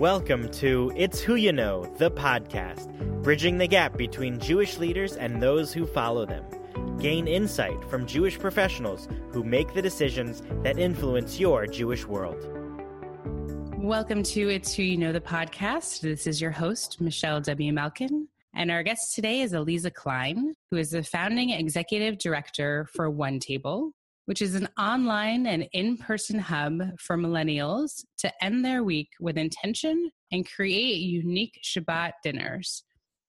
Welcome to It's Who You Know, the podcast, bridging the gap between Jewish leaders and those who follow them. Gain insight from Jewish professionals who make the decisions that influence your Jewish world. Welcome to It's Who You Know, the podcast. This is your host, Michelle W. Malkin. And our guest today is Aliza Kline, who is the founding executive director for One Table, which is an online and in person hub for millennials to end their week with intention and create unique Shabbat dinners.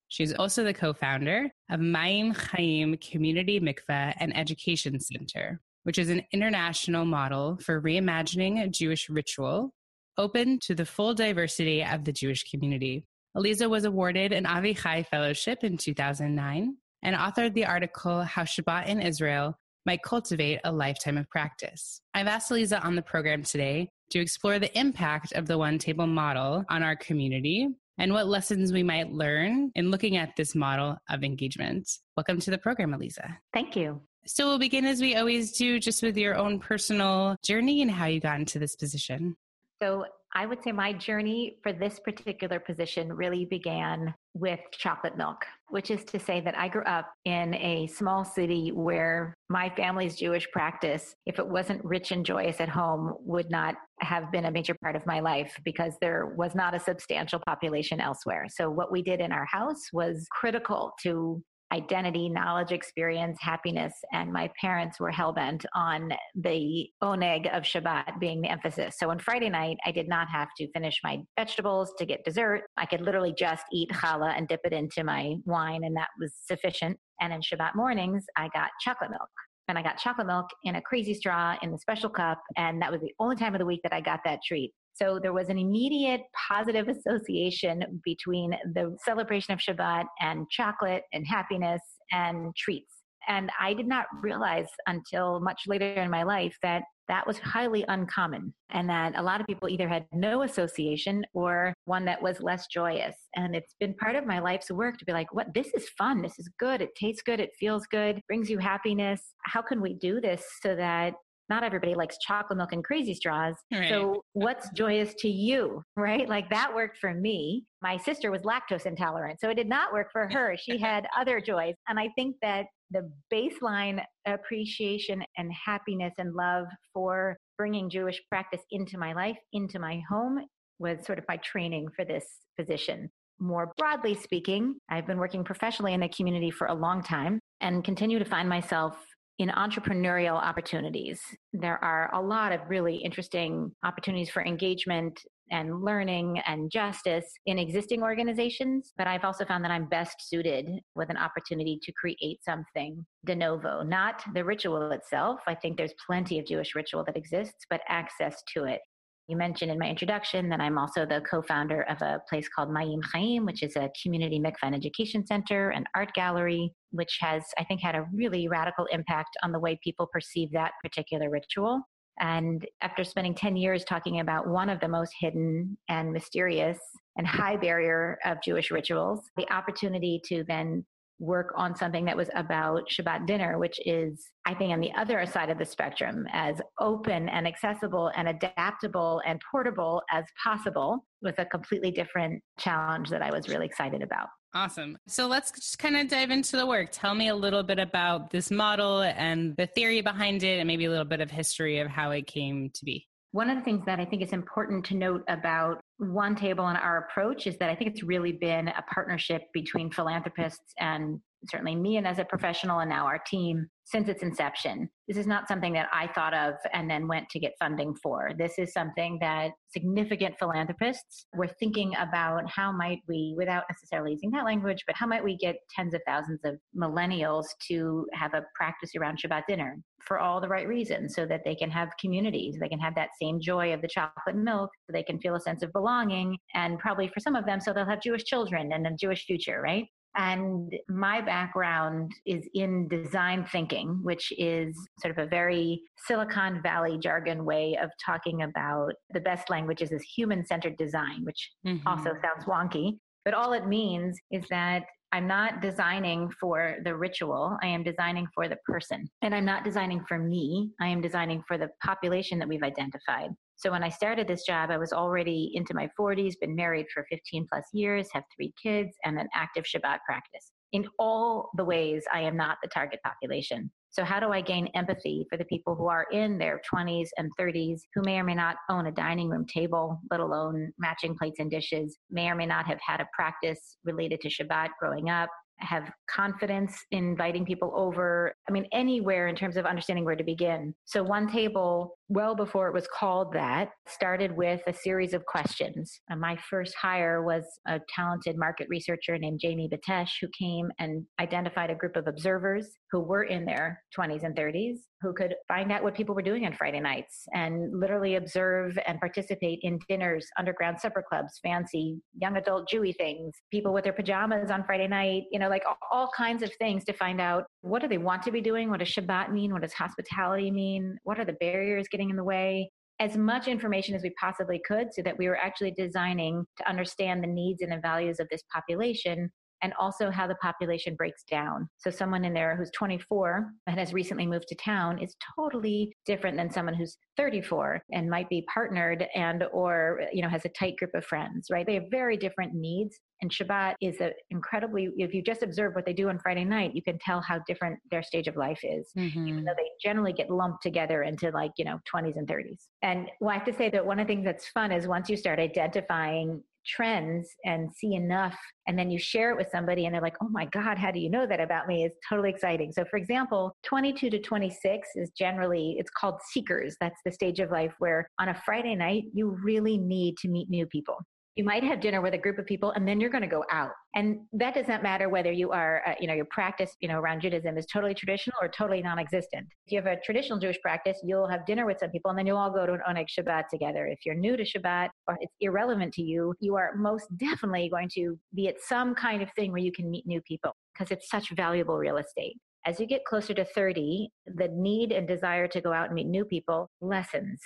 She's also the co founder of Mayyim Hayyim Community Mikveh and Education Center, which is an international model for reimagining Jewish ritual open to the full diversity of the Jewish community. Eliza was awarded an Avichai Fellowship in 2009 and authored the article How Shabbat in Israel might cultivate a lifetime of practice. I've asked Aliza on the program today to explore the impact of the one table model on our community and what lessons we might learn in looking at this model of engagement. Welcome to the program, Aliza. Thank you. So we'll begin as we always do, just with your own personal journey and how you got into this position. So I would say my journey for this particular position really began with chocolate milk, which is to say that I grew up in a small city where my family's Jewish practice, if it wasn't rich and joyous at home, would not have been a major part of my life because there was not a substantial population elsewhere. So, what we did in our house was critical to identity, knowledge, experience, happiness. And my parents were hell bent on the oneg of Shabbat being the emphasis. So on Friday night, I did not have to finish my vegetables to get dessert. I could literally just eat challah and dip it into my wine, and that was sufficient. And in Shabbat mornings, I got chocolate milk. And I got chocolate milk in a crazy straw in the special cup. And that was the only time of the week that I got that treat. So there was an immediate positive association between the celebration of Shabbat and chocolate and happiness and treats. And I did not realize until much later in my life that that was highly uncommon and that a lot of people either had no association or one that was less joyous. And it's been part of my life's work to be like, what, this is fun. This is good. It tastes good. It feels good, brings you happiness. How can we do this so that not everybody likes chocolate milk and crazy straws. Right. So, what's joyous to you, right? Like that worked for me. My sister was lactose intolerant, so it did not work for her. She had other joys. And I think that the baseline appreciation and happiness and love for bringing Jewish practice into my life, into my home, was sort of my training for this position. More broadly speaking, I've been working professionally in the community for a long time and continue to find myself in entrepreneurial opportunities. There are a lot of really interesting opportunities for engagement and learning and justice in existing organizations, but I've also found that I'm best suited with an opportunity to create something de novo, not the ritual itself. I think there's plenty of Jewish ritual that exists, but access to it. You mentioned in my introduction that I'm also the co founder of a place called Mayyim Hayyim, which is a community mikvah education center and art gallery, which has, I think, had a really radical impact on the way people perceive that particular ritual. And after spending 10 years talking about one of the most hidden and mysterious and high barrier of Jewish rituals, the opportunity to then work on something that was about Shabbat dinner, which is, I think, on the other side of the spectrum, as open and accessible and adaptable and portable as possible, was a completely different challenge that I was really excited about. Awesome. So let's just kind of dive into the work. Tell me a little bit about this model and the theory behind it, and maybe a little bit of history of how it came to be. One of the things that I think is important to note about One Table and our approach is that I think it's really been a partnership between philanthropists and certainly me and as a professional and now our team since its inception. This is not something that I thought of and then went to get funding for. This is something that significant philanthropists were thinking about how might we, without necessarily using that language, but how might we get tens of thousands of millennials to have a practice around Shabbat dinner for all the right reasons so that they can have communities, they can have that same joy of the chocolate milk, so they can feel a sense of belonging, and probably for some of them, so they'll have Jewish children and a Jewish future, right? And my background is in design thinking, which is sort of a very Silicon Valley jargon way of talking about the best languages is human centered design, which mm-hmm. also sounds wonky. But all it means is that I'm not designing for the ritual. I am designing for the person. And I'm not designing for me. I am designing for the population that we've identified. So when I started this job, I was already into my 40s, been married for 15 plus years, have three kids, and an active Shabbat practice. In all the ways, I am not the target population. So, how do I gain empathy for the people who are in their 20s and 30s who may or may not own a dining room table, let alone matching plates and dishes, may or may not have had a practice related to Shabbat growing up, have confidence in inviting people over. I mean, anywhere in terms of understanding where to begin. So, one table, well before it was called that, started with a series of questions. And my first hire was a talented market researcher named Jamie Batesh, who came and identified a group of observers who were in their 20s and 30s who could find out what people were doing on Friday nights and literally observe and participate in dinners, underground supper clubs, fancy young adult Jewy things, people with their pajamas on Friday night, you know, like all kinds of things to find out what do they want to be doing? What does Shabbat mean? What does hospitality mean? What are the barriers getting in the way? As much information as we possibly could so that we were actually designing to understand the needs and the values of this population and also how the population breaks down. So someone in there who's 24 and has recently moved to town is totally different than someone who's 34 and might be partnered and or you know has a tight group of friends, right? They have very different needs and Shabbat is an incredibly if you just observe what they do on Friday night, you can tell how different their stage of life is. Mm-hmm. Even though they generally get lumped together into like, you know, 20s and 30s. And well, I have to say that one of the things that's fun is once you start identifying trends and see enough and then you share it with somebody and they're like oh my god how do you know that about me? It's totally exciting. So for example 22 to 26 is generally it's called seekers. That's the stage of life where on a friday night you really need to meet new people you might have dinner with a group of people and then you're going to go out. And that does not matter whether you are uh, you know your practice you know around judaism is totally traditional or totally non-existent. If you have a traditional jewish practice you'll have dinner with some people and then you'll all go to an oneg shabbat together. If you're new to shabbat or it's irrelevant to you you are most definitely going to be at some kind of thing where you can meet new people because it's such valuable real estate. As you get closer to 30 the need and desire to go out and meet new people lessens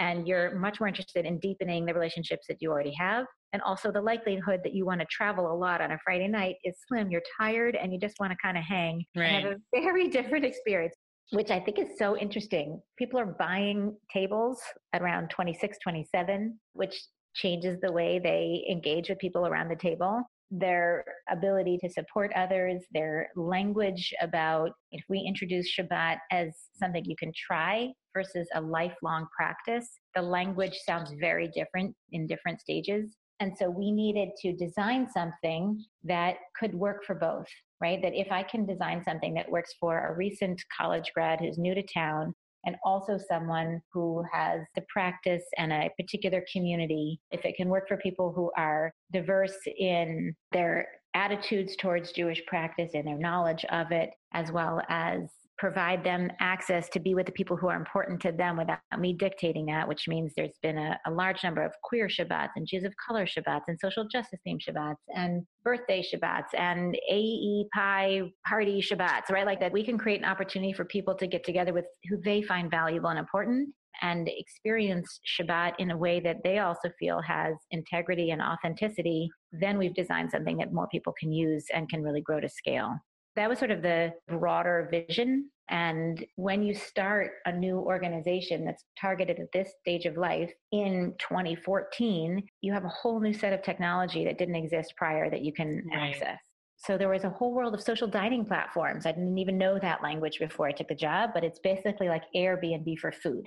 and you're much more interested in deepening the relationships that you already have. And also, the likelihood that you want to travel a lot on a Friday night is slim. You're tired and you just want to kind of hang right. and have a very different experience, which I think is so interesting. People are buying tables around 26, 27, which changes the way they engage with people around the table their ability to support others, their language about if we introduce Shabbat as something you can try versus a lifelong practice, the language sounds very different in different stages. And so we needed to design something that could work for both, right? That if I can design something that works for a recent college grad who's new to town and also someone who has the practice and a particular community, if it can work for people who are diverse in their attitudes towards Jewish practice and their knowledge of it, as well as provide them access to be with the people who are important to them without me dictating that, which means there's been a, a, large number of queer Shabbats and Jews of color Shabbats and social justice themed Shabbats and birthday Shabbats and AEPi party Shabbats, right? Like that we can create an opportunity for people to get together with who they find valuable and important and experience Shabbat in a way that they also feel has integrity and authenticity, then we've designed something that more people can use and can really grow to scale that was sort of the broader vision. And when you start a new organization that's targeted at this stage of life in 2014, you have a whole new set of technology that didn't exist prior that you can right. access. So there was a whole world of social dining platforms. I didn't even know that language before I took the job, but it's basically like Airbnb for food.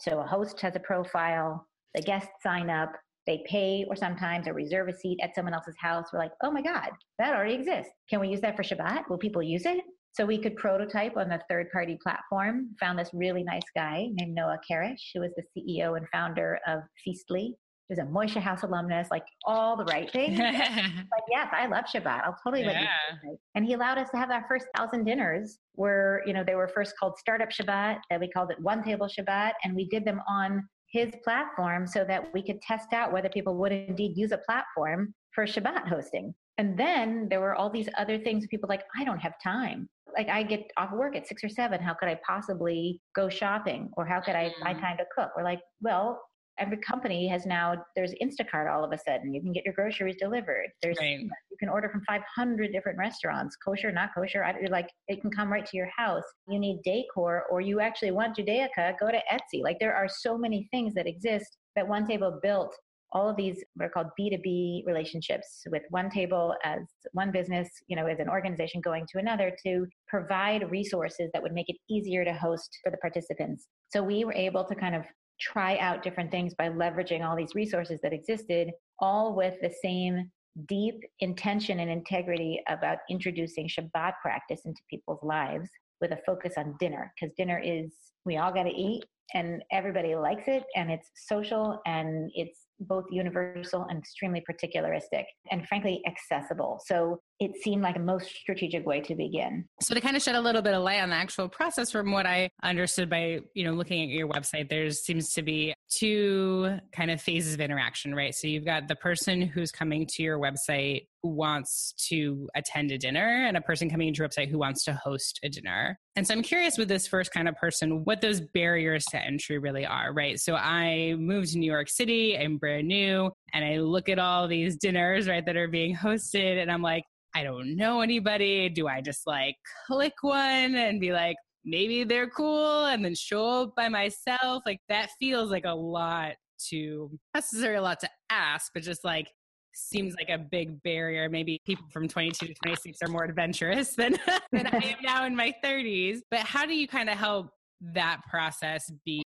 So a host has a profile, the guests sign up, they pay or sometimes or reserve a seat at someone else's house. We're like, oh my God, that already exists. Can we use that for Shabbat? Will people use it? So we could prototype on the third party platform. Found this really nice guy named Noah Karesh, who was the CEO and founder of Feastly. He was a Moishe House alumnus, like all the right things. like, yes, I love Shabbat. I'll totally yeah. let you. And he allowed us to have our first thousand dinners where, you know, they were first called Startup Shabbat. And we called it One Table Shabbat. And we did them on his platform so that we could test out whether people would indeed use a platform for Shabbat hosting. And then there were all these other things people like, I don't have time. Like I get off work at six or seven. How could I possibly go shopping? Or how could I find mm. time to cook? We're like, well, every company has now there's instacart all of a sudden. You can get your groceries delivered. There's right. you can order from 500 different restaurants kosher not kosher. I, like it can come right to your house. You need decor or you actually want judaica go to etsy. Like there are so many things that exist that one table built all of these what are called b2b relationships with one table as one business you know as an organization going to another to provide resources that would make it easier to host for the participants. So we were able to kind of try out different things by leveraging all these resources that existed, all with the same deep intention and integrity about introducing Shabbat practice into people's lives with a focus on dinner because dinner is we all got to eat and everybody likes it and it's social and it's both universal and extremely particularistic and frankly accessible. So it seemed like a most strategic way to begin. So to kind of shed a little bit of light on the actual process from what I understood by, you know, looking at your website, there seems to be two kind of phases of interaction, right? So you've got the person who's coming to your website who wants to attend a dinner and a person coming to your website who wants to host a dinner. And so I'm curious with this first kind of person, what those barriers to entry really are, right? So I moved to New York City, I'm brand new, and I look at all these dinners, right, that are being hosted, and I'm like, I don't know anybody. Do I just like click one and be like, maybe they're cool and then show up by myself? Like that feels like a lot to necessarily a lot to ask, but just like seems like a big barrier. Maybe people from 22 to 26 are more adventurous than, than I am now in my 30s. But how do you kind of help that process be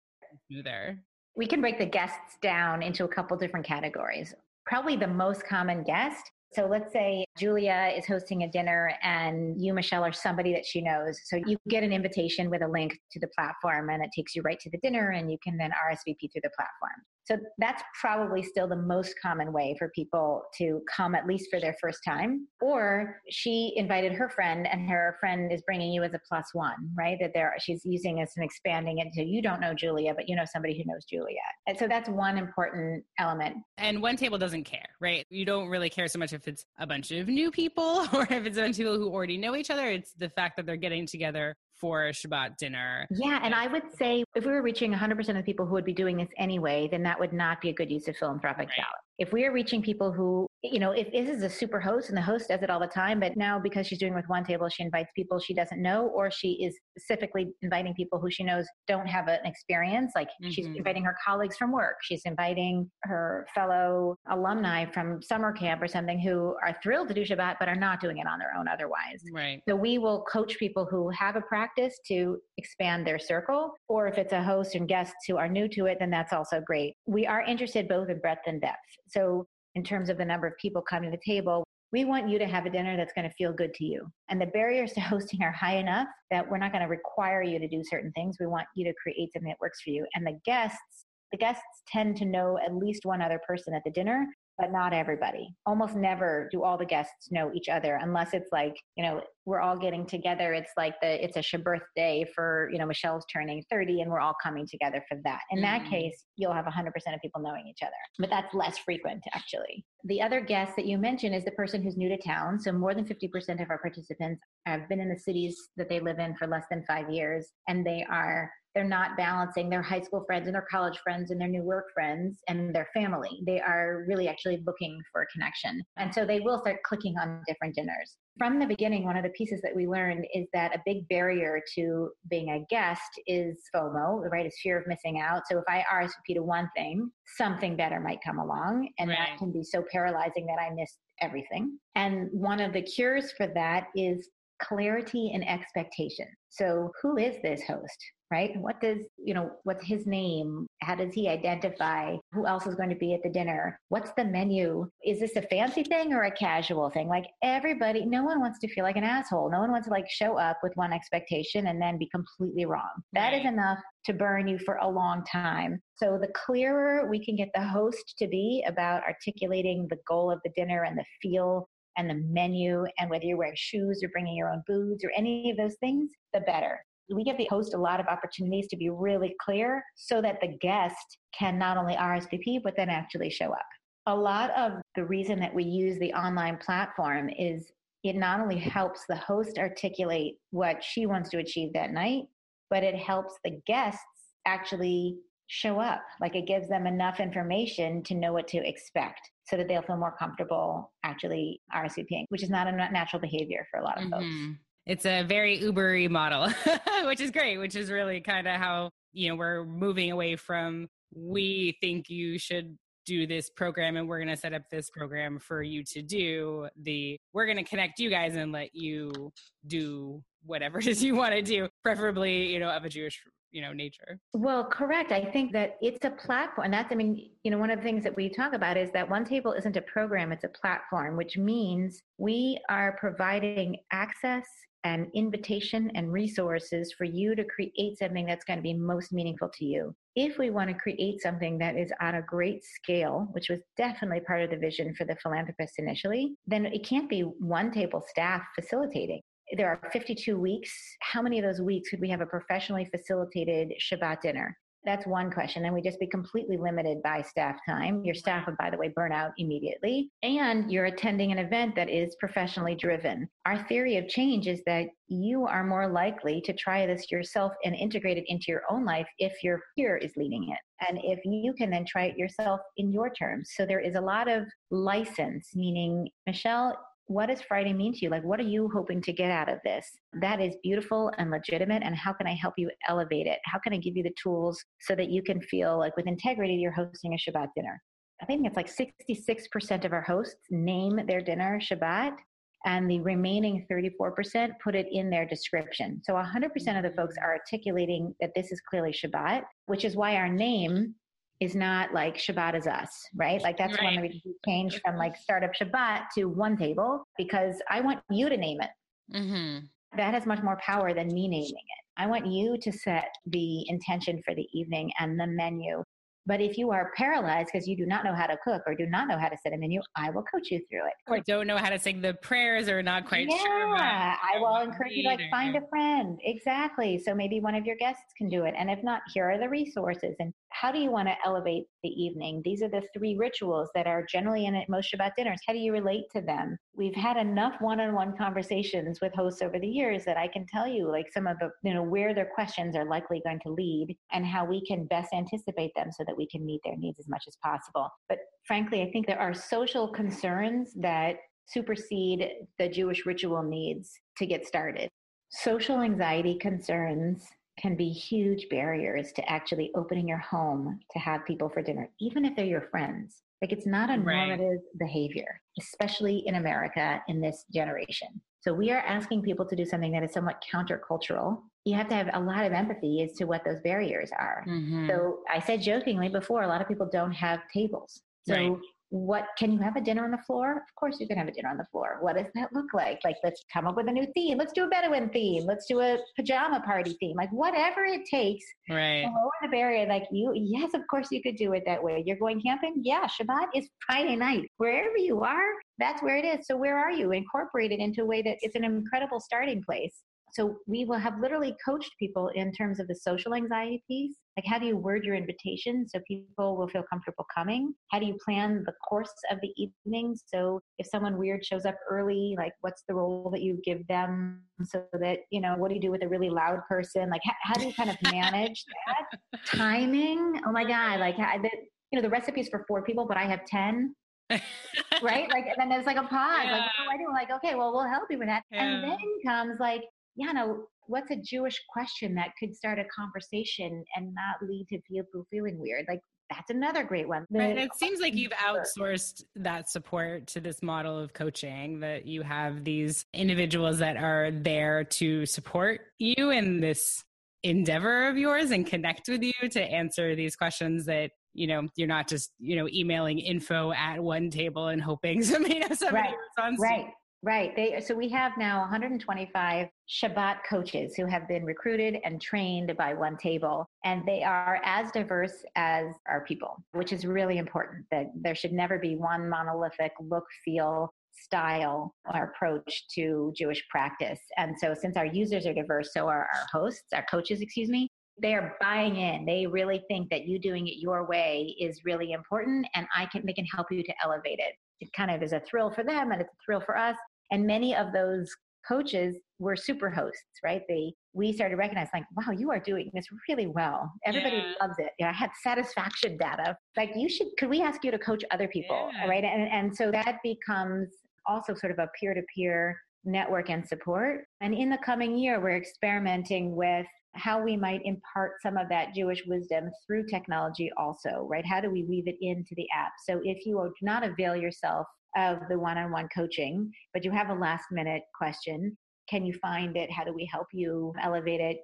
smoother? We can break the guests down into a couple different categories. Probably the most common guest so let's say Julia is hosting a dinner and you, Michelle, are somebody that she knows. So you get an invitation with a link to the platform and it takes you right to the dinner and you can then RSVP through the platform. So that's probably still the most common way for people to come, at least for their first time. Or she invited her friend, and her friend is bringing you as a plus one, right? That there she's using as and expanding it so you don't know Julia, but you know somebody who knows Julia. And so that's one important element. And one table doesn't care, right? You don't really care so much if it's a bunch of new people or if it's a bunch of people who already know each other. It's the fact that they're getting together for Shabbat dinner. Yeah, and I would say if we were reaching 100% of the people who would be doing this anyway, then that would not be a good use of philanthropic right. dollars if we are reaching people who, you know, if this is a super host and the host does it all the time, but now because she's doing with one table, she invites people she doesn't know, or she is specifically inviting people who she knows don't have an experience, like mm-hmm. she's inviting her colleagues from work, she's inviting her fellow alumni from summer camp or something who are thrilled to do Shabbat, but are not doing it on their own otherwise. Right. So we will coach people who have a practice to expand their circle, or if it's a host and guests who are new to it, then that's also great. We are interested both in breadth and depth. So, in terms of the number of people coming to the table, we want you to have a dinner that's going to feel good to you. And the barriers to hosting are high enough that we're not going to require you to do certain things. We want you to create something that works for you. And the guests, the guests tend to know at least one other person at the dinner but not everybody. Almost never do all the guests know each other unless it's like, you know, we're all getting together. It's like the it's a Shabbat day for, you know, Michelle's turning 30 and we're all coming together for that. In mm-hmm. that case, you'll have 100% of people knowing each other. But that's less frequent actually. The other guest that you mentioned is the person who's new to town. So more than 50% of our participants have been in the cities that they live in for less than 5 years and they are they're not balancing their high school friends and their college friends and their new work friends and their family. They are really actually looking for a connection. And so they will start clicking on different dinners. From the beginning, one of the pieces that we learned is that a big barrier to being a guest is FOMO, right? Is fear of missing out. So if I RSVP to one thing, something better might come along. And right. that can be so paralyzing that I missed everything. And one of the cures for that is clarity and expectation. So, who is this host? right? What does, you know, what's his name? How does he identify? Who else is going to be at the dinner? What's the menu? Is this a fancy thing or a casual thing? Like everybody, no one wants to feel like an asshole. No one wants to like show up with one expectation and then be completely wrong. That is enough to burn you for a long time. So the clearer we can get the host to be about articulating the goal of the dinner and the feel and the menu and whether you're wearing shoes or bringing your own boots or any of those things, the better we give the host a lot of opportunities to be really clear so that the guest can not only RSVP, but then actually show up. A lot of the reason that we use the online platform is it not only helps the host articulate what she wants to achieve that night, but it helps the guests actually show up. Like it gives them enough information to know what to expect so that they'll feel more comfortable actually RSVPing, which is not a natural behavior for a lot of mm-hmm. folks. It's a very Ubery model, which is great, which is really kind of how, you know, we're moving away from we think you should do this program and we're going to set up this program for you to do the we're going to connect you guys and let you do whatever it is you want to do preferably you know of a jewish you know nature. Well correct. I think that it's a platform that's i mean you know one of the things that we talk about is that one table isn't a program it's a platform which means we are providing access and invitation and resources for you to create something that's going to be most meaningful to you. If we want to create something that is on a great scale, which was definitely part of the vision for the philanthropist initially, then it can't be one table staff facilitating there are 52 weeks. How many of those weeks could we have a professionally facilitated Shabbat dinner? That's one question. And we just be completely limited by staff time. Your staff would, by the way, burn out immediately. And you're attending an event that is professionally driven. Our theory of change is that you are more likely to try this yourself and integrate it into your own life if your peer is leading it. And if you can then try it yourself in your terms. So there is a lot of license, meaning, Michelle, what does Friday mean to you? Like, what are you hoping to get out of this? That is beautiful and legitimate. And how can I help you elevate it? How can I give you the tools so that you can feel like with integrity, you're hosting a Shabbat dinner? I think it's like 66% of our hosts name their dinner Shabbat, and the remaining 34% put it in their description. So 100% of the folks are articulating that this is clearly Shabbat, which is why our name is not like Shabbat is us, right? Like that's right. one reason we changed from like startup Shabbat to one table because I want you to name it. Mm-hmm. That has much more power than me naming it. I want you to set the intention for the evening and the menu but if you are paralyzed because you do not know how to cook or do not know how to set a menu, I will coach you through it. Or don't know how to sing the prayers or not quite yeah, sure. Yeah, I will encourage you to like find a friend. Exactly. So maybe one of your guests can do it. And if not, here are the resources. And how do you want to elevate the evening? These are the three rituals that are generally in at most Shabbat dinners. How do you relate to them? We've had enough one-on-one conversations with hosts over the years that I can tell you like some of the, you know, where their questions are likely going to lead and how we can best anticipate them so that that we can meet their needs as much as possible. But frankly, I think there are social concerns that supersede the Jewish ritual needs to get started. Social anxiety concerns can be huge barriers to actually opening your home to have people for dinner, even if they're your friends. Like it's not a normative right. behavior, especially in America in this generation. So we are asking people to do something that is somewhat countercultural. You have to have a lot of empathy as to what those barriers are. Mm-hmm. So I said jokingly before, a lot of people don't have tables. So right what can you have a dinner on the floor? Of course you can have a dinner on the floor. What does that look like? Like let's come up with a new theme. Let's do a Bedouin theme. Let's do a pajama party theme. Like whatever it takes right. lower the barrier. Like you, yes, of course you could do it that way. You're going camping? Yeah, Shabbat is Friday night. Wherever you are, that's where it is. So where are you? Incorporate it into a way that it's an incredible starting place. So we will have literally coached people in terms of the social anxiety piece. Like, how do you word your invitation so people will feel comfortable coming? How do you plan the course of the evening? So if someone weird shows up early, like, what's the role that you give them so that, you know, what do you do with a really loud person? Like, how, how do you kind of manage that? Timing? Oh my God. Like, the, you know, the recipe is for four people, but I have 10 right? Like, and then there's like a pause. Yeah. Like, what do I do? Like, okay, well, we'll help you with that. Yeah. And then comes like, yeah, no, what's a Jewish question that could start a conversation and not lead to people feeling weird? Like that's another great one. and it seems like you've outsourced that support to this model of coaching that you have these individuals that are there to support you in this endeavor of yours and connect with you to answer these questions that you know you're not just you know emailing info at one table and hoping somebody, somebody right. right Right. They so we have now 125 Shabbat coaches who have been recruited and trained by One Table, and they are as diverse as our people, which is really important. That there should never be one monolithic look, feel, style or approach to Jewish practice. And so, since our users are diverse, so are our hosts, our coaches, excuse me. They are buying in. They really think that you doing it your way is really important, and I can they can help you to elevate it. It kind of is a thrill for them, and it's a thrill for us. And many of those coaches were super hosts, right? They we started recognizing like, wow, you are doing this really well. Everybody yeah. loves it. Yeah, I had satisfaction data. Like you should could we ask you to coach other people? Yeah. Right. And and so that becomes also sort of a peer-to-peer network and support. And in the coming year, we're experimenting with how we might impart some of that Jewish wisdom through technology also, right? How do we weave it into the app? So if you do not avail yourself of the one on one coaching, but you have a last minute question, can you find it? How do we help you elevate it?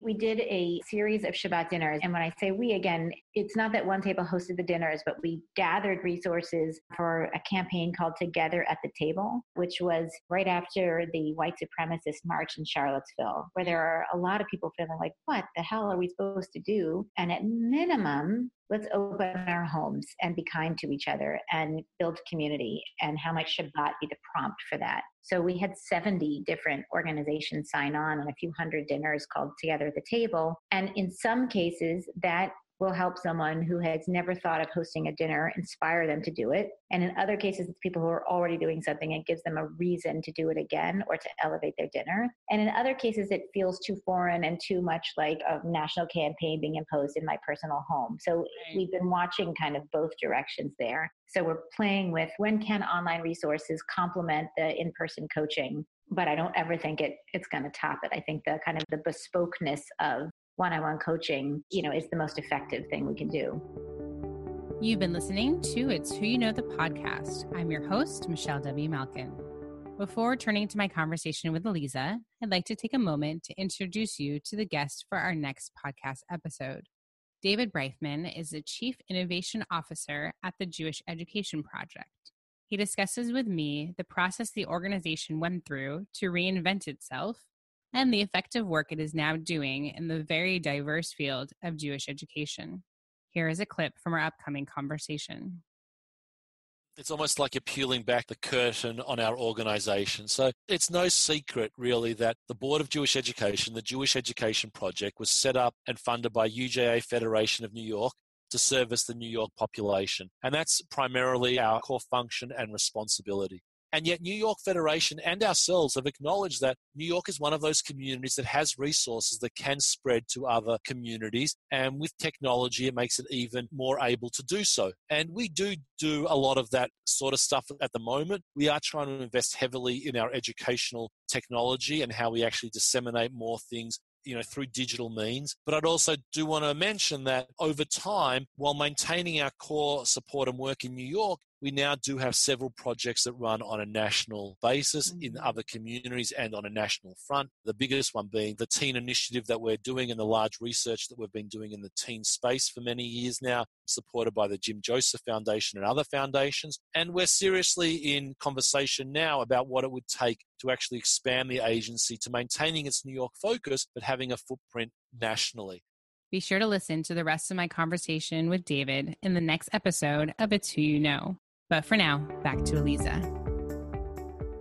We did a series of Shabbat dinners. And when I say we, again, it's not that one table hosted the dinners, but we gathered resources for a campaign called Together at the Table, which was right after the white supremacist march in Charlottesville, where there are a lot of people feeling like, what the hell are we supposed to do? And at minimum, let's open our homes and be kind to each other and build community. And how might Shabbat be the prompt for that? So we had 70 different organizations sign on and a few hundred dinners called Together at the Table. And in some cases, that will help someone who has never thought of hosting a dinner inspire them to do it. And in other cases, it's people who are already doing something and gives them a reason to do it again or to elevate their dinner. And in other cases, it feels too foreign and too much like a national campaign being imposed in my personal home. So we've been watching kind of both directions there. So we're playing with when can online resources complement the in-person coaching but I don't ever think it it's going to top it. I think the kind of the bespokeness of one-on-one coaching, you know, is the most effective thing we can do. You've been listening to It's Who You Know the podcast. I'm your host, Michelle W. Malkin. Before turning to my conversation with Eliza, I'd like to take a moment to introduce you to the guest for our next podcast episode. David Bryfman is the Chief Innovation Officer at the Jewish Education Project. He discusses with me the process the organization went through to reinvent itself and the effective work it is now doing in the very diverse field of Jewish education. Here is a clip from our upcoming conversation. It's almost like you're peeling back the curtain on our organization. So it's no secret, really, that the Board of Jewish Education, the Jewish Education Project, was set up and funded by UJA Federation of New York to service the New York population. And that's primarily our core function and responsibility. And yet, New York Federation and ourselves have acknowledged that New York is one of those communities that has resources that can spread to other communities. And with technology, it makes it even more able to do so. And we do do a lot of that sort of stuff at the moment. We are trying to invest heavily in our educational technology and how we actually disseminate more things you know through digital means but i'd also do want to mention that over time while maintaining our core support and work in new york we now do have several projects that run on a national basis mm-hmm. in other communities and on a national front. The biggest one being the teen initiative that we're doing and the large research that we've been doing in the teen space for many years now, supported by the Jim Joseph Foundation and other foundations. And we're seriously in conversation now about what it would take to actually expand the agency to maintaining its New York focus, but having a footprint nationally. Be sure to listen to the rest of my conversation with David in the next episode of It's Who You Know. But for now, back to Eliza.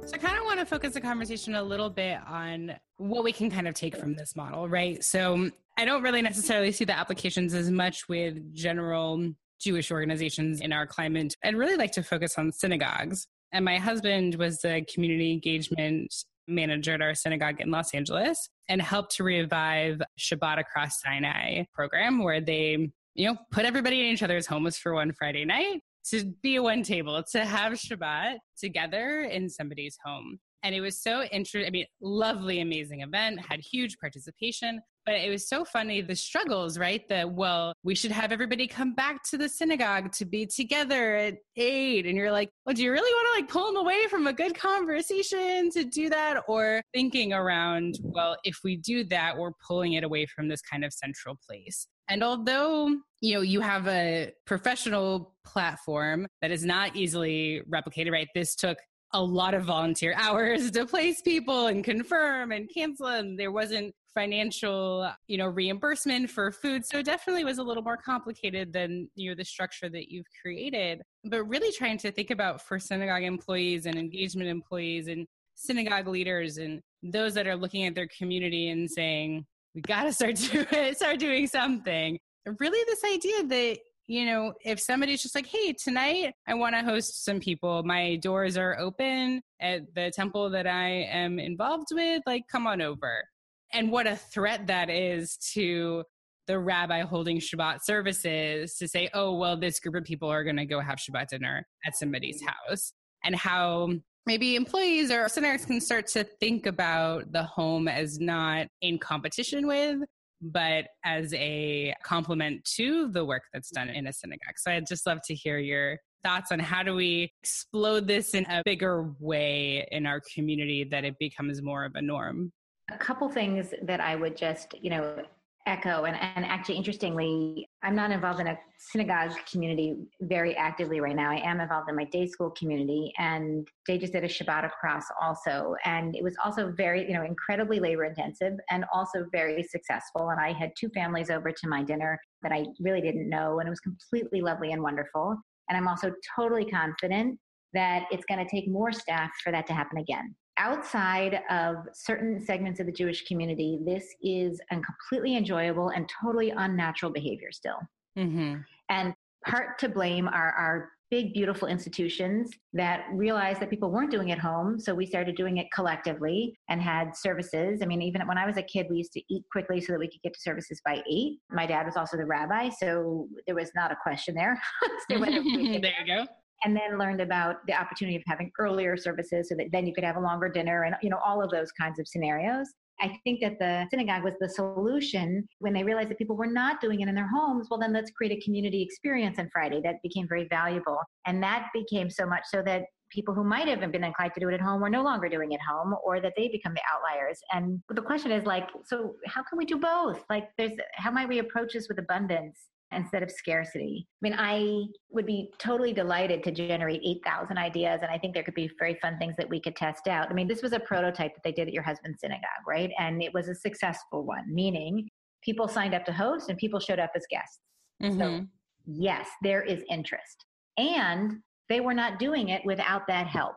So I kind of want to focus the conversation a little bit on what we can kind of take from this model, right? So I don't really necessarily see the applications as much with general Jewish organizations in our climate. I'd really like to focus on synagogues. And my husband was the community engagement manager at our synagogue in Los Angeles and helped to revive Shabbat Across Sinai program where they, you know, put everybody in each other's homes for one Friday night to be at one table, to have Shabbat together in somebody's home. And it was so interesting. I mean, lovely, amazing event, had huge participation. But it was so funny the struggles, right? That, well, we should have everybody come back to the synagogue to be together at eight. And you're like, well, do you really want to like pull them away from a good conversation to do that? Or thinking around, well, if we do that, we're pulling it away from this kind of central place. And although, you know, you have a professional platform that is not easily replicated, right? This took a lot of volunteer hours to place people and confirm and cancel and there wasn't financial you know reimbursement for food so it definitely was a little more complicated than you know the structure that you've created but really trying to think about for synagogue employees and engagement employees and synagogue leaders and those that are looking at their community and saying we got to start doing start doing something really this idea that you know, if somebody's just like, hey, tonight I want to host some people, my doors are open at the temple that I am involved with, like, come on over. And what a threat that is to the rabbi holding Shabbat services to say, oh, well, this group of people are going to go have Shabbat dinner at somebody's house. And how maybe employees or synagogues can start to think about the home as not in competition with, but as a complement to the work that's done in a synagogue. So I'd just love to hear your thoughts on how do we explode this in a bigger way in our community that it becomes more of a norm? A couple things that I would just, you know, echo and, and actually interestingly i'm not involved in a synagogue community very actively right now. I am involved in my day school community and they just did a shabbat across also. And it was also very you know incredibly labor intensive and also very successful. And i had two families over to my dinner that i really didn't know and it was completely lovely and wonderful. And i'm also totally confident that it's going to take more staff for that to happen again outside of certain segments of the Jewish community, this is a completely enjoyable and totally unnatural behavior still. Mm-hmm. And part to blame are our big, beautiful institutions that realized that people weren't doing it home. So we started doing it collectively and had services. I mean, even when I was a kid, we used to eat quickly so that we could get to services by eight. My dad was also the rabbi, so there was not a question there. there you go and then learned about the opportunity of having earlier services so that then you could have a longer dinner and you know all of those kinds of scenarios I think that the synagogue was the solution when they realized that people were not doing it in their homes. Well, then let's create a community experience on Friday that became very valuable. And that became so much so that people who might have been inclined to do it at home were no longer doing it home or that they become the outliers. And the question is like, so how can we do both? Like there's, how might we approach this with abundance? Instead of scarcity. I mean, I would be totally delighted to generate 8,000 ideas, and I think there could be very fun things that we could test out. I mean, this was a prototype that they did at your husband's synagogue, right? And it was a successful one, meaning people signed up to host and people showed up as guests. Mm-hmm. So, yes, there is interest. And they were not doing it without that help.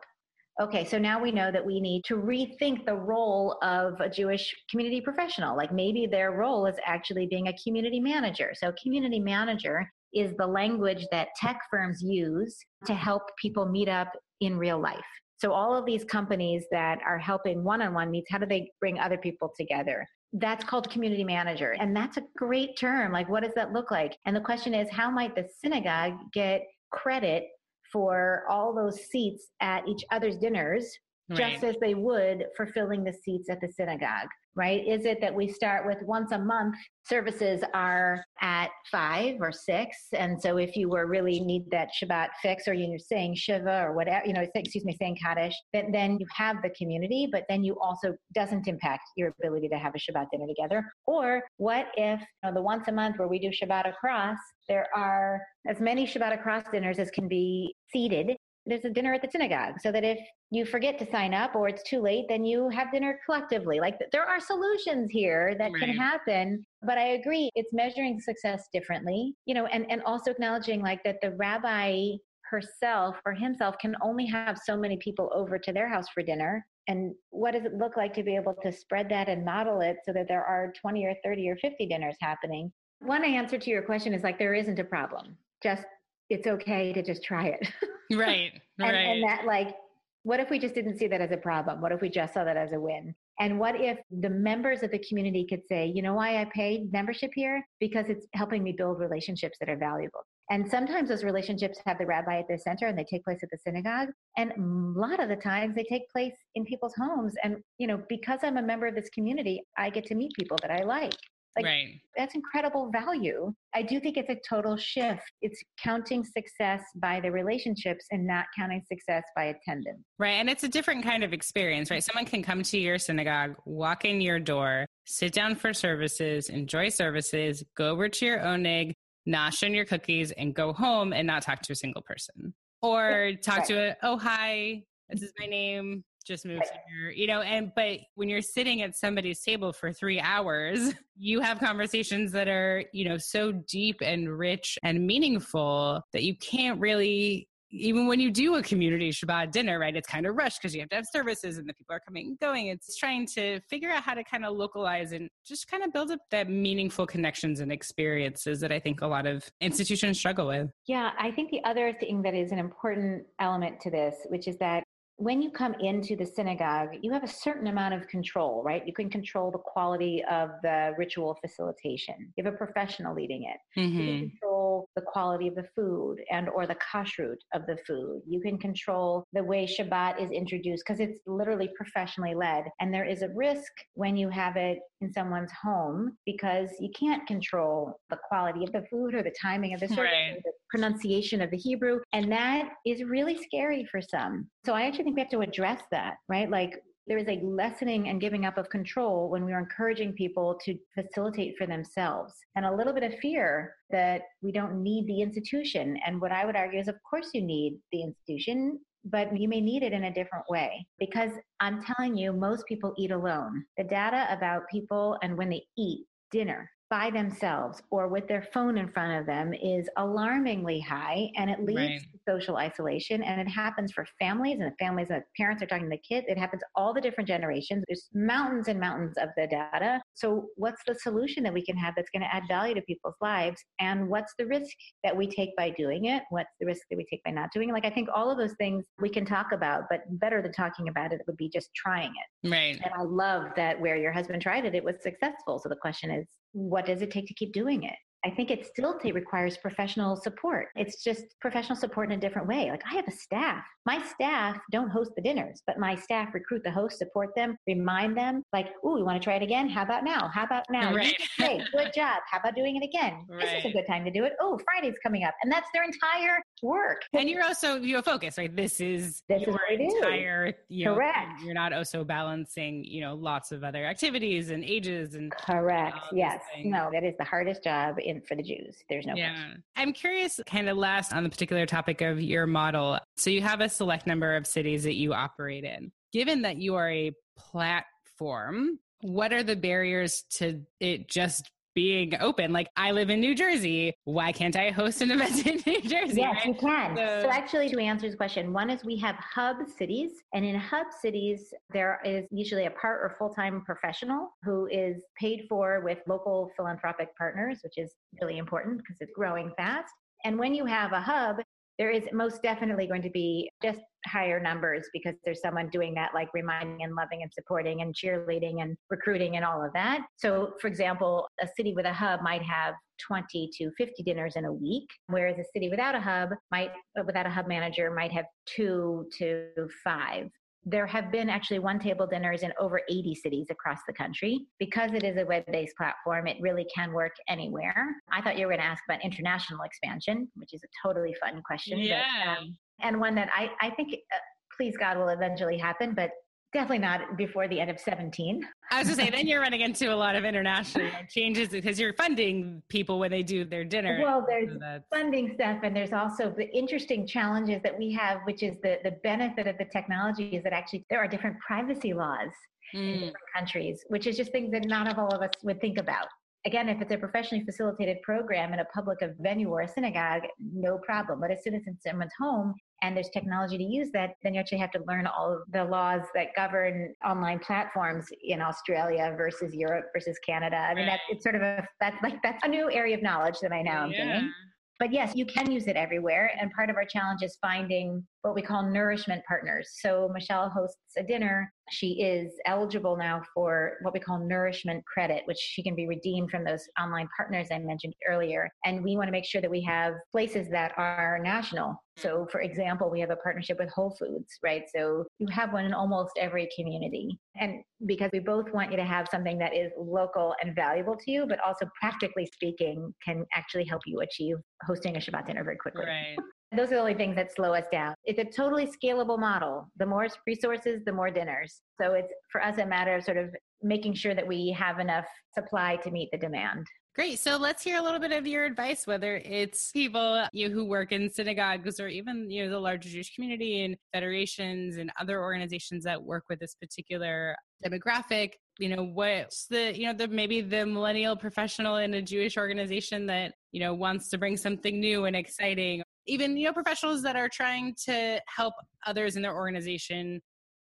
Okay, so now we know that we need to rethink the role of a Jewish community professional. Like maybe their role is actually being a community manager. So, community manager is the language that tech firms use to help people meet up in real life. So, all of these companies that are helping one on one meets, how do they bring other people together? That's called community manager. And that's a great term. Like, what does that look like? And the question is, how might the synagogue get credit for all those seats at each other's dinners right. just as they would for filling the seats at the synagogue right? Is it that we start with once a month services are at five or six? And so if you were really need that Shabbat fix or you're saying Shiva or whatever, you know, excuse me, saying Kaddish, then, then you have the community, but then you also doesn't impact your ability to have a Shabbat dinner together. Or what if you know, the once a month where we do Shabbat across, there are as many Shabbat across dinners as can be seated there's a dinner at the synagogue so that if you forget to sign up or it's too late then you have dinner collectively. Like there are solutions here that right. can happen but i agree it's measuring success differently you know and and also acknowledging like that the rabbi herself or himself can only have so many people over to their house for dinner and what does it look like to be able to spread that and model it so that there are 20 or 30 or 50 dinners happening? One answer to your question is like there isn't a problem. Just it's okay to just try it. right. and, right. and that like, what if we just didn't see that as a problem? What if we just saw that as a win? And what if the members of the community could say, you know why I paid membership here? Because it's helping me build relationships that are valuable. And sometimes those relationships have the rabbi at their center and they take place at the synagogue. And a lot of the times they take place in people's homes. And, you know, because I'm a member of this community, I get to meet people that I like. Like right. that's incredible value. I do think it's a total shift. It's counting success by the relationships and not counting success by attendance. Right. And it's a different kind of experience, right? Someone can come to your synagogue, walk in your door, sit down for services, enjoy services, go over to your oneg, nosh on your cookies, and go home and not talk to a single person. Or talk right. to a, oh, hi, this is my name just moved here, you know, and but when you're sitting at somebody's table for three hours, you have conversations that are, you know, so deep and rich and meaningful that you can't really even when you do a community Shabbat dinner, right, it's kind of rushed because you have to have services and the people are coming and going. It's trying to figure out how to kind of localize and just kind of build up that meaningful connections and experiences that I think a lot of institutions struggle with. Yeah, I think the other thing that is an important element to this, which is that when you come into the synagogue, you have a certain amount of control, right? You can control the quality of the ritual facilitation. You have a professional leading it. Mm-hmm. You can mm-hmm. control the quality of the food and or the kashrut of the food. You can control the way Shabbat is introduced because it's literally professionally led. And there is a risk when you have it in someone's home because you can't control the quality of the food or the timing of the service, right. Pronunciation of the Hebrew. And that is really scary for some. So I actually think we have to address that, right? Like there is a lessening and giving up of control when we are encouraging people to facilitate for themselves and a little bit of fear that we don't need the institution. And what I would argue is, of course, you need the institution but you may need it in a different way because I'm telling you, most people eat alone. The data about people and when they eat dinner by themselves or with their phone in front of them is alarmingly high and it leads right. to social isolation and it happens for families and the families and the parents are talking to the kids. It happens all the different generations. There's mountains and mountains of the data. So what's the solution that we can have that's going to add value to people's lives? And what's the risk that we take by doing it? What's the risk that we take by not doing it? Like i think all of those things we can talk about but better than talking about it would be just trying it. Right. And i love that where your husband tried it it was successful. So the question is what does it take to keep doing it? I think it still t- requires professional support. It's just professional support in a different way. Like I have a staff. My staff don't host the dinners, but my staff recruit the hosts, support them, remind them, like, "Ooh, you want to try it again? How about now? How about now? Right. Hey, good job. How about doing it again? Right. This is a good time to do it. Oh, Friday's coming up, and that's their entire work. And you're also you focus, right? This is this your is entire. You know, Correct. You're not also balancing, you know, lots of other activities and ages and. Correct. Um, yes. No, that is the hardest job in for the Jews there's no yeah. Question. I'm curious, kind of last on the particular topic of your model. So you have a select number of cities that you operate in. Given that you are a platform, what are the barriers to it just being open. Like I live in New Jersey. Why can't I host an event in New Jersey? Yes, right? you can. So, so, actually to answer the question, one is we have hub cities and in hub cities, there is usually a part or full-time professional who is paid for with local philanthropic partners, which is really important because it's growing fast. And when you have a hub, there is most definitely going to be just higher numbers because there's someone doing that, like reminding and loving and supporting and cheerleading and recruiting and all of that. So, for example, a city with a hub might have 20 to 50 dinners in a week, whereas a city without a hub might, without a hub manager, might have two to five there have been actually one table dinners in over 80 cities across the country. Because it is a web based platform, it really can work anywhere. I thought you were going to ask about international expansion, which is a totally fun question. Yeah. But, um, and one that I, I think, uh, please God, will eventually happen. But Definitely not before the end of 17. I was to say, then you're running into a lot of international changes because you're funding people when they do their dinner. Well, there's so funding stuff, and there's also the interesting challenges that we have, which is the, the benefit of the technology is that actually there are different privacy laws mm. in different countries, which is just things that not all of us would think about again, if it's a professionally facilitated program in a public venue or a synagogue, no problem. But as soon as it's someone's home and there's technology to use that, then you actually have to learn all of the laws that govern online platforms in Australia versus Europe versus Canada. I mean, right. that's it's sort of a that's like that's a new area of knowledge that I know I'm yeah. getting. But yes, you can use it everywhere. And part of our challenge is finding what we call nourishment partners. So Michelle hosts a dinner. She is eligible now for what we call nourishment credit, which she can be redeemed from those online partners I mentioned earlier. And we want to make sure that we have places that are national. So, mm-hmm. for example, we have a partnership with Whole Foods, right? So you have one in almost every community. And because we both want you to have something that is local and valuable to you, but also practically speaking, can actually help you achieve hosting a Shabbat dinner very quickly. Right. Those are the only things that slow us down. It's a totally scalable model. The more resources, the more dinners. So it's for us a matter of sort of making sure that we have enough supply to meet the demand. Great. So let's hear a little bit of your advice, whether it's people you who work in synagogues or even you know the larger Jewish community and federations and other organizations that work with this particular demographic. You know, what's the you know the maybe the millennial professional in a Jewish organization that you know wants to bring something new and exciting even you know professionals that are trying to help others in their organization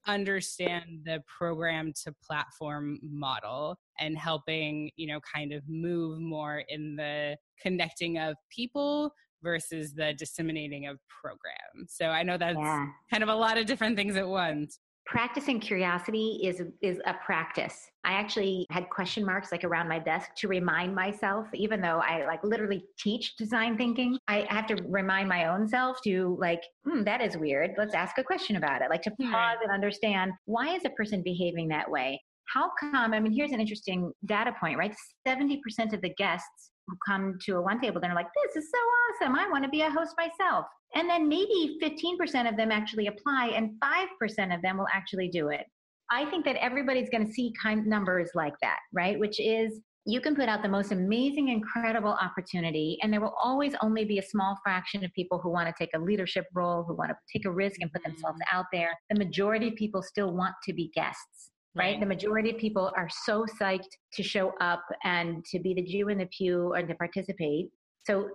understand the program to platform model and helping you know kind of move more in the connecting of people versus the disseminating of programs so i know that's yeah. kind of a lot of different things at once practicing curiosity is is a practice. I actually had question marks like around my desk to remind myself even though i like literally teach design thinking i have to remind my own self to like hmm, that is weird. Let's ask a question about it. Like to pause and understand why is a person behaving that way? How come i mean here's an interesting data point right? 70% of the guests come to a one table they're like this is so awesome i want to be a host myself and then maybe 15% of them actually apply and 5% of them will actually do it. I think that everybody's going to see kind numbers like that, right? Which is you can put out the most amazing, incredible opportunity, and there will always only be a small fraction of people who want to take a leadership role, who want to take a risk and put themselves mm-hmm. out there. The majority of people still want to be guests. Right? The majority of people are so psyched to show up and to be the Jew in the pew and to participate. So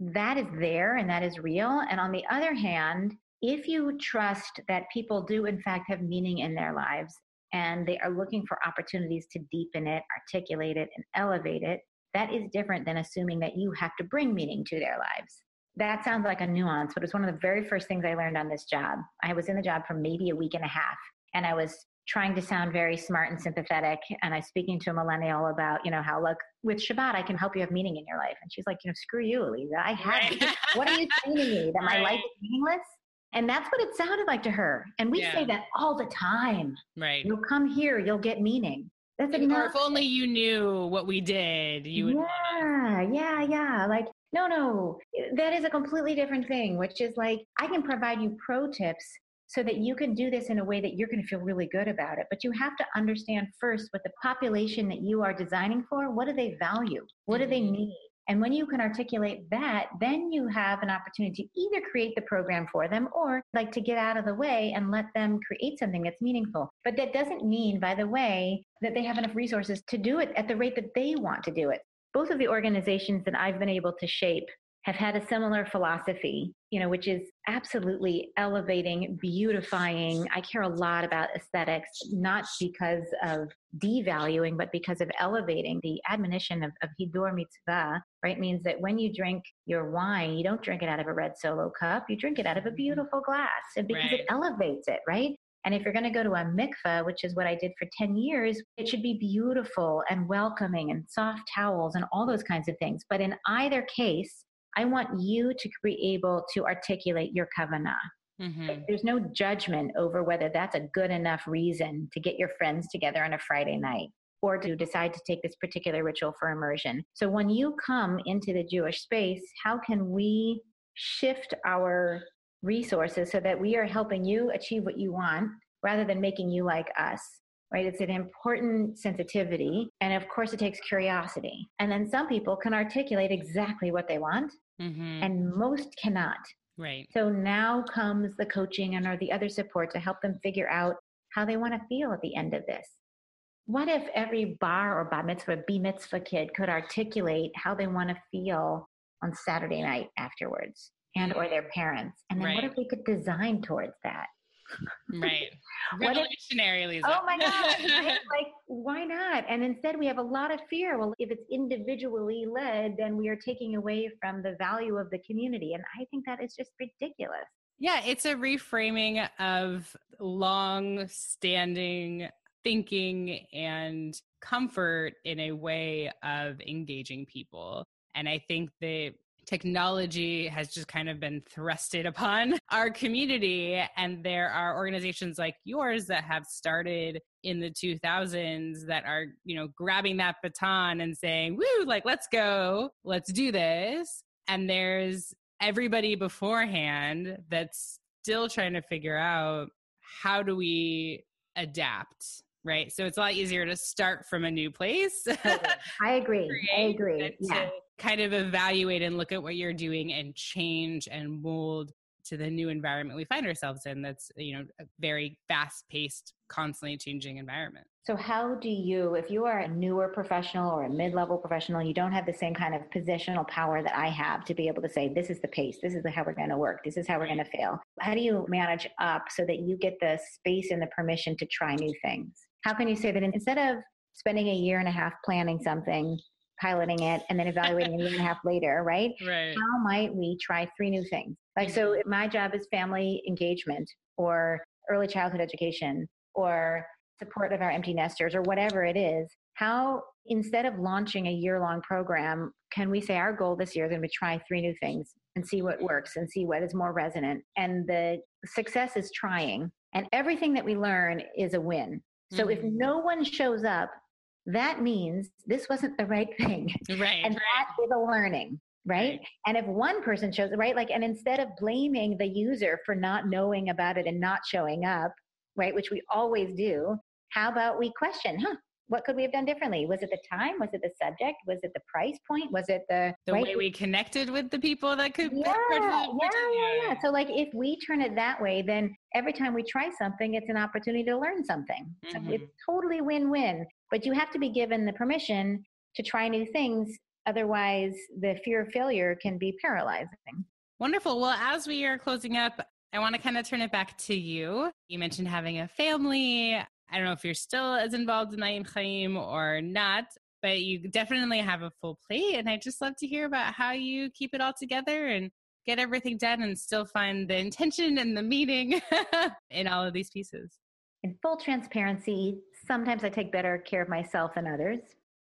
that is there and that is real. And on the other hand, if you trust that people do, in fact, have meaning in their lives and they are looking for opportunities to deepen it, articulate it, and elevate it, that is different than assuming that you have to bring meaning to their lives. That sounds like a nuance, but it's one of the very first things I learned on this job. I was in the job for maybe a week and a half, and I was trying to sound very smart and sympathetic and i'm speaking to a millennial about you know how look with shabbat i can help you have meaning in your life and she's like you know screw you Aliza. i have right. what are you saying to me that right. my life is meaningless and that's what it sounded like to her and we yeah. say that all the time right you'll come here you'll get meaning that's enough. or if only you knew what we did you would yeah yeah yeah like no no that is a completely different thing which is like i can provide you pro tips so that you can do this in a way that you're going to feel really good about it. But you have to understand first what the population that you are designing for, what do they value? What do they mm-hmm. need? And when you can articulate that, then you have an opportunity to either create the program for them or like to get out of the way and let them create something that's meaningful. But that doesn't mean, by the way, that they have enough resources to do it at the rate that they want to do it. Both of the organizations that I've been able to shape have had a similar philosophy, you know, which is absolutely elevating, beautifying. I care a lot about aesthetics, not because of devaluing, but because of elevating. The admonition of, of Hiddur Mitzvah, right, means that when you drink your wine, you don't drink it out of a red solo cup, you drink it out of a mm-hmm. beautiful glass. And because right. it elevates it, right? And if you're going to go to a mikveh, which is what I did for 10 years, it should be beautiful and welcoming and soft towels and all those kinds of things. But in either case, I want you to be able to articulate your kavanah. Mm-hmm. There's no judgment over whether that's a good enough reason to get your friends together on a Friday night or to decide to take this particular ritual for immersion. So when you come into the Jewish space, how can we shift our resources so that we are helping you achieve what you want rather than making you like us? Right? It's an important sensitivity. And of course, it takes curiosity. And then some people can articulate exactly what they want, mm-hmm. and most cannot. Right. So now comes the coaching and or the other support to help them figure out how they want to feel at the end of this. What if every bar or bar mitzvah, b mitzvah kid could articulate how they want to feel on Saturday night afterwards and or their parents? And then right. what if we could design towards that? Right. Revolutionary, Lisa. Oh my God. like, why not? And instead, we have a lot of fear. Well, if it's individually led, then we are taking away from the value of the community. And I think that is just ridiculous. Yeah, it's a reframing of long standing thinking and comfort in a way of engaging people. And I think that technology has just kind of been thrusted upon our community. And there are organizations like yours that have started in the 2000s that are, you know, grabbing that baton and saying, woo, like, let's go, let's do this. And there's everybody beforehand that's still trying to figure out how do we adapt right? So it's a lot easier to start from a new place i agree. I agree. yeah. kind of evaluate and look at what you're doing and change and mold to the new environment we find ourselves in that's you know a very fast paced constantly changing environment. So how do you if you are a newer professional or a mid-level professional you don't have the same kind of positional power that i have to be able to say this is the pace. This is how we're going to work. This is how we're going to fail. How do you manage up so that you get the space and the permission to try new things how can you say that instead of spending a year and a half planning something piloting it and then evaluating a year and a half later, right? Right. How might we try three new things? Like, so my job is family engagement or early childhood education or support of our empty nesters or whatever it is. How, instead of launching a year long program, can we say our goal this year is going to be try three new things and see what works and see what is more resonant? And the success is trying. And everything that we learn is a win. So mm-hmm. if no one shows up, that means this wasn't the right thing. Right. And right. that is a learning. Right? right. And if one person shows right, like, and instead of blaming the user for not knowing about it and not showing up, right, which we always do, how about we question, huh, what could we have done differently? Was it the time? Was it the subject? Was it the price point? Was it the the right? way we connected with the people that could? Yeah, yeah, yeah, yeah. So like if we turn it that way, then every time we try something, it's an opportunity to learn something. Mm-hmm. So it's totally win-win. But you have to be given the permission to try new things. Otherwise, the fear of failure can be paralyzing. Wonderful. Well, as we are closing up, I want to kind of turn it back to you. You mentioned having a family. I don't know if you're still as involved in Mayyim Hayyim or not, but you definitely have a full plate. And I just love to hear about how you keep it all together and get everything done and still find the intention and the meaning in all of these pieces. In full transparency, sometimes I take better care of myself than others.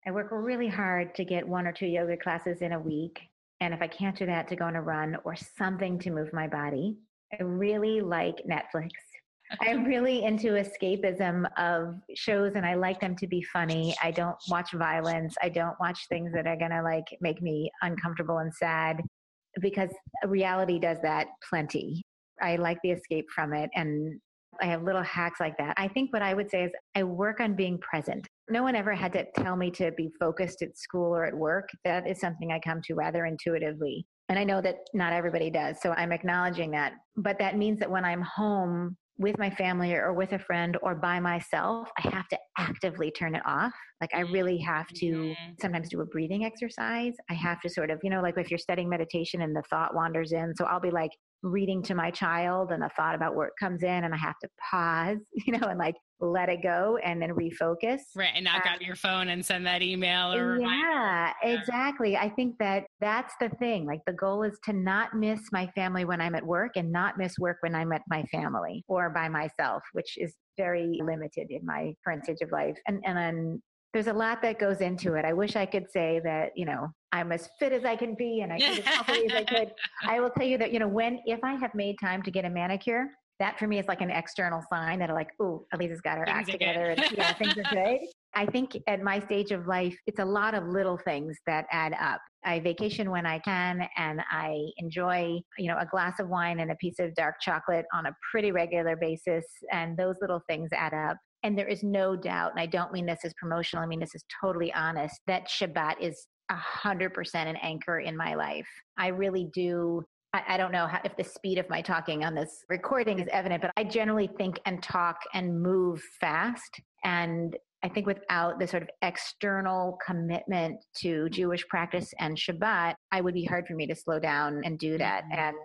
I work really hard to get one or two yoga classes in a week. And if I can't do that, to go on a run or something to move my body. I really like Netflix. I'm really into escapism of shows and I like them to be funny. I don't watch violence. I don't watch things that are going to like make me uncomfortable and sad because reality does that plenty. I like the escape from it and I have little hacks like that. I think what I would say is I work on being present. No one ever had to tell me to be focused at school or at work. That is something I come to rather intuitively. And I know that not everybody does. So I'm acknowledging that. But that means that when I'm home with my family or with a friend or by myself, I have to actively turn it off. Like I really have to mm-hmm. sometimes do a breathing exercise. I have to sort of, you know, like if you're studying meditation and the thought wanders in. So I'll be like, reading to my child and a thought about it comes in and I have to pause, you know, and like let it go and then refocus. Right. And not um, your phone and send that email or yeah, exactly. I think that that's the thing. Like the goal is to not miss my family when I'm at work and not miss work when I'm at my family or by myself, which is very limited in my current stage of life. And and then there's a lot that goes into it. I wish I could say that, you know, I'm as fit as I can be and I as healthy as I could. I will tell you that, you know, when, if I have made time to get a manicure, that for me is like an external sign that are like, oh, Aliza's got her things act together and yeah, things are good. I think at my stage of life, it's a lot of little things that add up. I vacation when I can and I enjoy, you know, a glass of wine and a piece of dark chocolate on a pretty regular basis. And those little things add up. And there is no doubt, and I don't mean this as promotional, I mean this is totally honest, that Shabbat is a hundred percent an anchor in my life. I really do. I, I don't know how, if the speed of my talking on this recording is evident, but I generally think and talk and move fast. And I think without the sort of external commitment to Jewish practice and Shabbat, I would be hard for me to slow down and do that. Mm-hmm. And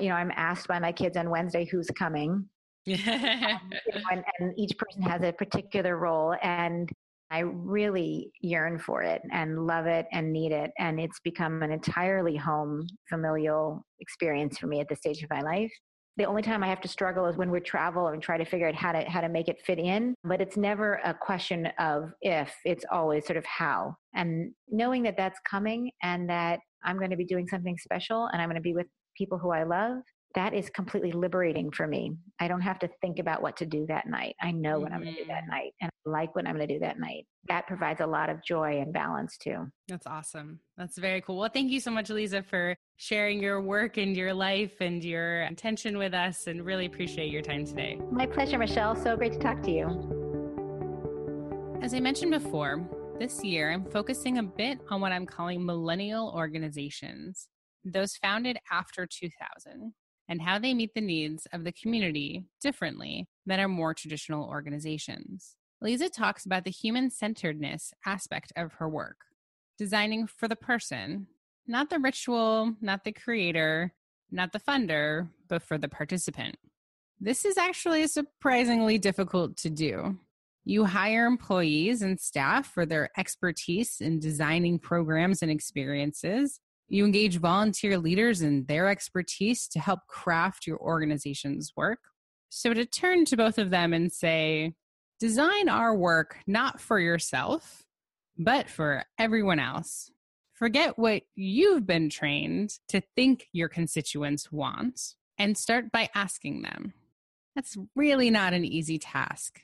you know, I'm asked by my kids on Wednesday who's coming, um, you know, and, and each person has a particular role. And I really yearn for it and love it and need it. And it's become an entirely home familial experience for me at this stage of my life. The only time I have to struggle is when we travel and try to figure out how to how to make it fit in. But it's never a question of if; it's always sort of how. And knowing that that's coming and that I'm going to be doing something special and I'm going to be with people who I love that is completely liberating for me. I don't have to think about what to do that night. I know mm-hmm. what I'm going to do that mm-hmm. night and I like what I'm going to do that night. That provides a lot of joy and balance too. That's awesome. That's very cool. Well, thank you so much, Lisa, for sharing your work and your life and your intention with us and really appreciate your time today. My pleasure, Michelle. So great to talk to you. As I mentioned before, this year I'm focusing a bit on what I'm calling millennial organizations, those founded after 2000 and how they meet the needs of the community differently than our more traditional organizations. Lisa talks about the human centeredness aspect of her work, designing for the person, not the ritual, not the creator, not the funder, but for the participant. This is actually surprisingly difficult to do. You hire employees and staff for their expertise in designing programs and experiences. You engage volunteer leaders in their expertise to help craft your organization's work. So, to turn to both of them and say, design our work not for yourself, but for everyone else. Forget what you've been trained to think your constituents want and start by asking them. That's really not an easy task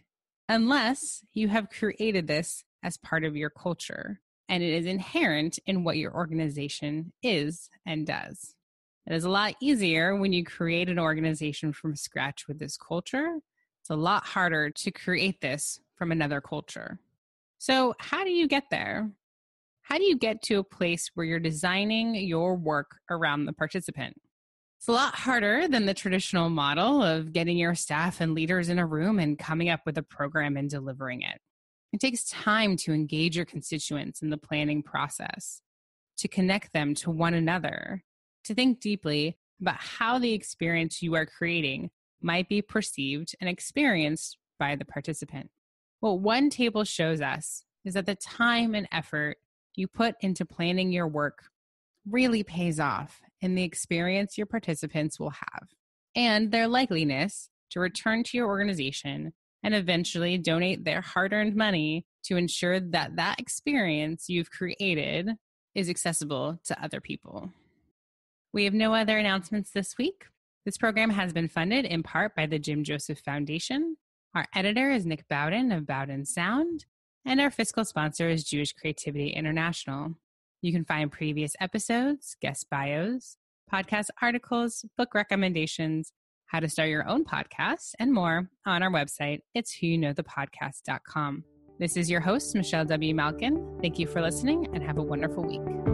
unless you have created this as part of your culture and it is inherent in what your organization is and does. It is a lot easier when you create an organization from scratch with this culture. It's a lot harder to create this from another culture. So, how do you get there? How do you get to a place where you're designing your work around the participant? It's a lot harder than the traditional model of getting your staff and leaders in a room and coming up with a program and delivering it. It takes time to engage your constituents in the planning process, to connect them to one another, to think deeply about how the experience you are creating might be perceived and experienced by the participant. What one table shows us is that the time and effort you put into planning your work really pays off in the experience your participants will have and their likeliness to return to your organization and eventually donate their hard earned money to ensure that that experience you've created is accessible to other people. We have no other announcements this week. This program has been funded in part by the Jim Joseph Foundation. Our editor is Nick Bowden of Bowden Sound, and our fiscal sponsor is Jewish Creativity International. You can find previous episodes, guest bios, podcast articles, book recommendations, how to start your own podcast, and more on our website. It's whoyouknowthepodcast.com. This is your host, Michelle W. Malkin. Thank you for listening and have a wonderful week.